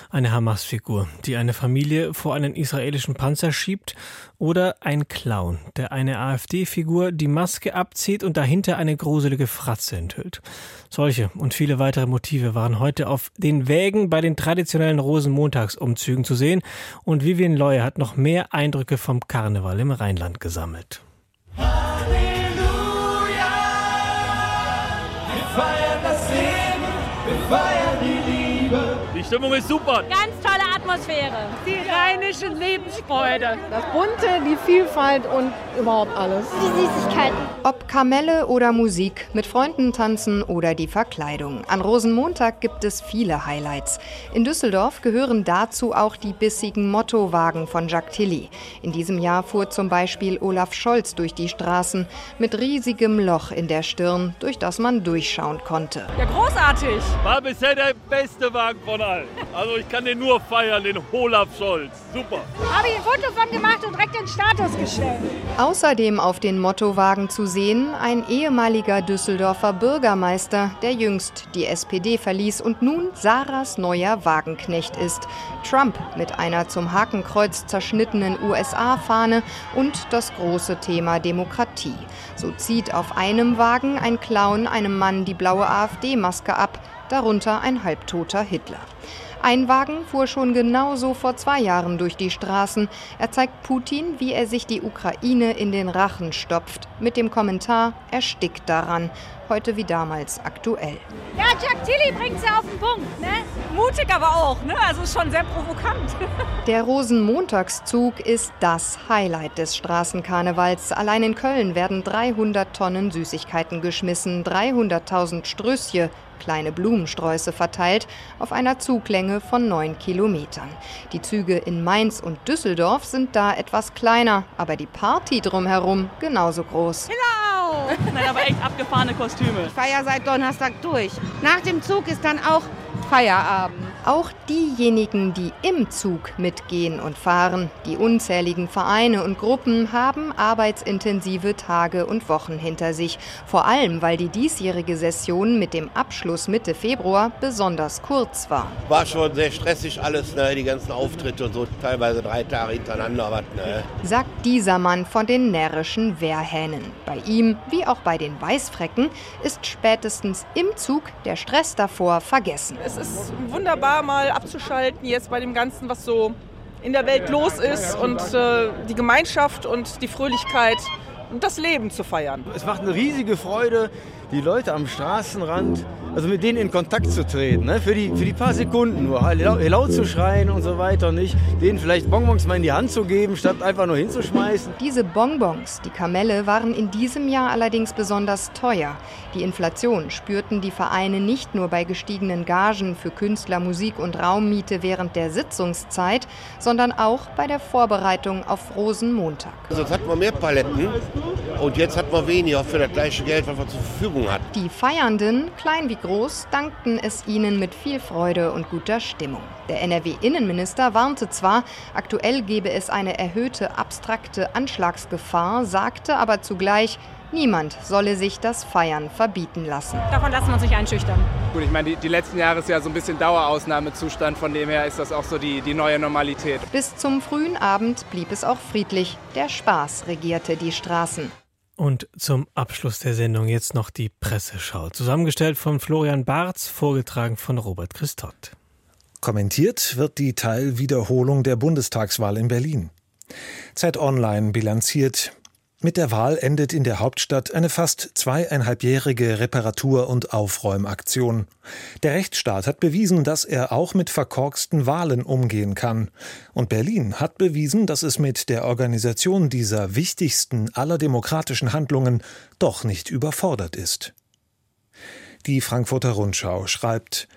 Eine Hamas-Figur, die eine Familie vor einen israelischen Panzer schiebt. Oder ein Clown, der eine AfD-Figur die Maske abzieht und dahinter eine gruselige Fratze enthüllt. Solche und viele weitere Motive waren heute auf den Wägen bei den traditionellen Rosenmontagsumzügen zu sehen. Und Vivian Leuer hat noch mehr Eindrücke vom Karneval im Rheinland gesammelt. Feiern die Liebe. Die Stimmung ist super. Ganz tolle Atmosphäre. Die rheinische Lebensfreude. Das Bunte, die Vielfalt und überhaupt alles. Die Süßigkeiten. Ob Kamelle oder Musik, mit Freunden tanzen oder die Verkleidung. An Rosenmontag gibt es viele Highlights. In Düsseldorf gehören dazu auch die bissigen Mottowagen von Jacques Tilly. In diesem Jahr fuhr zum Beispiel Olaf Scholz durch die Straßen mit riesigem Loch in der Stirn, durch das man durchschauen konnte. Ja, großartig. War bisher der beste Wagen von allen. Also ich kann den nur feiern, den Olaf Scholz. Super. Habe ich ein Foto von gemacht und direkt den Status gestellt. Außerdem auf den Mottowagen zu sehen ein ehemaliger Düsseldorfer Bürgermeister, der jüngst die SPD verließ und nun Sarahs neuer Wagenknecht ist. Trump mit einer zum Hakenkreuz zerschnittenen USA-Fahne und das große Thema Demokratie. So zieht auf einem Wagen ein Clown einem Mann die blaue AfD-Maske ab, darunter ein halbtoter Hitler. Ein Wagen fuhr schon genauso vor zwei Jahren durch die Straßen. Er zeigt Putin, wie er sich die Ukraine in den Rachen stopft, mit dem Kommentar, erstickt daran. Heute wie damals aktuell. Ja, Jack Tilly bringt sie auf den Punkt, ne? Mutig aber auch, ne? Also ist schon sehr provokant. Der Rosenmontagszug ist das Highlight des Straßenkarnevals. Allein in Köln werden 300 Tonnen Süßigkeiten geschmissen, 300.000 Strößche, kleine Blumensträuße verteilt, auf einer Zuglänge von neun Kilometern. Die Züge in Mainz und Düsseldorf sind da etwas kleiner, aber die Party drumherum genauso groß. Genau! Nein, aber echt abgefahrene Kostüme. Ich feiere seit Donnerstag durch. Nach dem Zug ist dann auch Feierabend. Auch diejenigen, die im Zug mitgehen und fahren, die unzähligen Vereine und Gruppen haben arbeitsintensive Tage und Wochen hinter sich. Vor allem, weil die diesjährige Session mit dem Abschluss Mitte Februar besonders kurz war. War schon sehr stressig alles, ne? die ganzen Auftritte und so, teilweise drei Tage hintereinander. Was, ne? Sagt dieser Mann von den närrischen Wehrhähnen. Bei ihm, wie auch bei den Weißfrecken, ist spätestens im Zug der Stress davor vergessen. Es ist wunderbar, mal abzuschalten jetzt bei dem Ganzen, was so in der Welt los ist und äh, die Gemeinschaft und die Fröhlichkeit und das Leben zu feiern. Es macht eine riesige Freude, die Leute am Straßenrand, also mit denen in Kontakt zu treten, ne? für, die, für die paar Sekunden nur, laut, laut zu schreien und so weiter, nicht denen vielleicht Bonbons mal in die Hand zu geben, statt einfach nur hinzuschmeißen. Diese Bonbons, die Kamelle, waren in diesem Jahr allerdings besonders teuer. Die Inflation spürten die Vereine nicht nur bei gestiegenen Gagen für Künstler, Musik und Raummiete während der Sitzungszeit, sondern auch bei der Vorbereitung auf Rosenmontag. Sonst hatten wir mehr Paletten und jetzt hat man weniger für das gleiche Geld, was wir zur Verfügung hatten. Die Feiernden, klein wie groß, dankten es ihnen mit viel Freude und guter Stimmung. Der NRW-Innenminister warnte zwar, aktuell gebe es eine erhöhte abstrakte Anschlagsgefahr, sagte aber zugleich, Niemand solle sich das Feiern verbieten lassen. Davon lassen wir uns nicht einschüchtern. Gut, ich meine, die, die letzten Jahre ist ja so ein bisschen Dauerausnahmezustand, von dem her ist das auch so die, die neue Normalität. Bis zum frühen Abend blieb es auch friedlich. Der Spaß regierte die Straßen. Und zum Abschluss der Sendung jetzt noch die Presseschau. Zusammengestellt von Florian Barz, vorgetragen von Robert Christott. Kommentiert wird die Teilwiederholung der Bundestagswahl in Berlin. Zeit Online bilanziert, mit der Wahl endet in der Hauptstadt eine fast zweieinhalbjährige Reparatur- und Aufräumaktion. Der Rechtsstaat hat bewiesen, dass er auch mit verkorksten Wahlen umgehen kann. Und Berlin hat bewiesen, dass es mit der Organisation dieser wichtigsten aller demokratischen Handlungen doch nicht überfordert ist. Die Frankfurter Rundschau schreibt,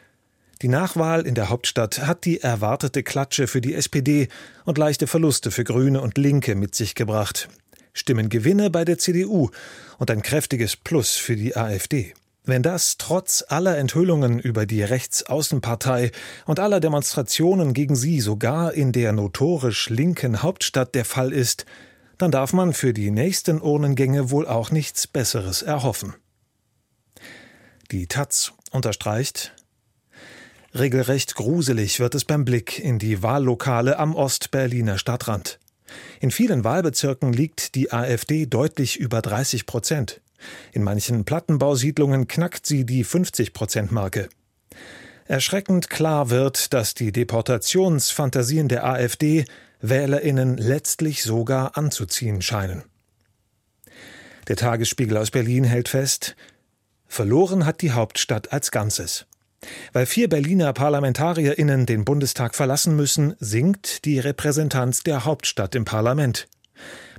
die Nachwahl in der Hauptstadt hat die erwartete Klatsche für die SPD und leichte Verluste für Grüne und Linke mit sich gebracht. Stimmengewinne bei der CDU und ein kräftiges Plus für die AfD. Wenn das trotz aller Enthüllungen über die Rechtsaußenpartei und aller Demonstrationen gegen sie sogar in der notorisch linken Hauptstadt der Fall ist, dann darf man für die nächsten Urnengänge wohl auch nichts Besseres erhoffen. Die Taz unterstreicht, Regelrecht gruselig wird es beim Blick in die Wahllokale am Ostberliner Stadtrand. In vielen Wahlbezirken liegt die AfD deutlich über 30 Prozent. In manchen Plattenbausiedlungen knackt sie die 50 Prozent Marke. Erschreckend klar wird, dass die Deportationsfantasien der AfD WählerInnen letztlich sogar anzuziehen scheinen. Der Tagesspiegel aus Berlin hält fest, verloren hat die Hauptstadt als Ganzes. Weil vier Berliner ParlamentarierInnen den Bundestag verlassen müssen, sinkt die Repräsentanz der Hauptstadt im Parlament.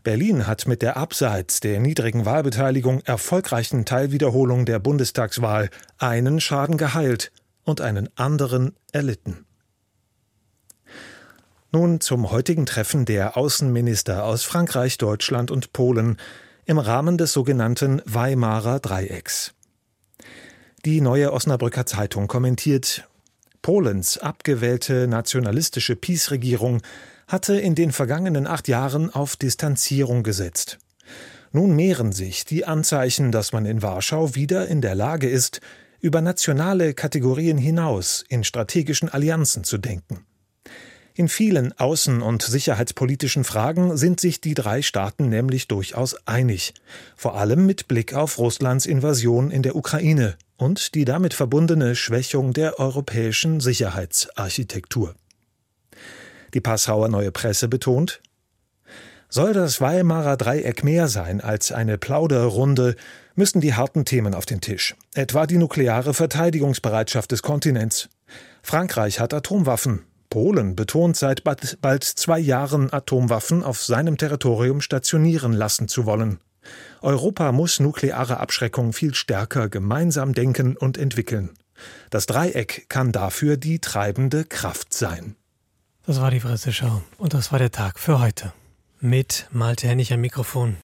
Berlin hat mit der abseits der niedrigen Wahlbeteiligung erfolgreichen Teilwiederholung der Bundestagswahl einen Schaden geheilt und einen anderen erlitten. Nun zum heutigen Treffen der Außenminister aus Frankreich, Deutschland und Polen im Rahmen des sogenannten Weimarer Dreiecks. Die neue Osnabrücker Zeitung kommentiert, Polens abgewählte nationalistische Peace-Regierung hatte in den vergangenen acht Jahren auf Distanzierung gesetzt. Nun mehren sich die Anzeichen, dass man in Warschau wieder in der Lage ist, über nationale Kategorien hinaus in strategischen Allianzen zu denken. In vielen außen- und sicherheitspolitischen Fragen sind sich die drei Staaten nämlich durchaus einig, vor allem mit Blick auf Russlands Invasion in der Ukraine und die damit verbundene Schwächung der europäischen Sicherheitsarchitektur. Die Passauer Neue Presse betont, soll das Weimarer Dreieck mehr sein als eine Plauderrunde, müssen die harten Themen auf den Tisch, etwa die nukleare Verteidigungsbereitschaft des Kontinents. Frankreich hat Atomwaffen, Polen betont seit bald zwei Jahren Atomwaffen auf seinem Territorium stationieren lassen zu wollen. Europa muss nukleare Abschreckung viel stärker gemeinsam denken und entwickeln. Das Dreieck kann dafür die treibende Kraft sein. Das war die Presseschau und das war der Tag für heute. Mit Malte Hennig am Mikrofon.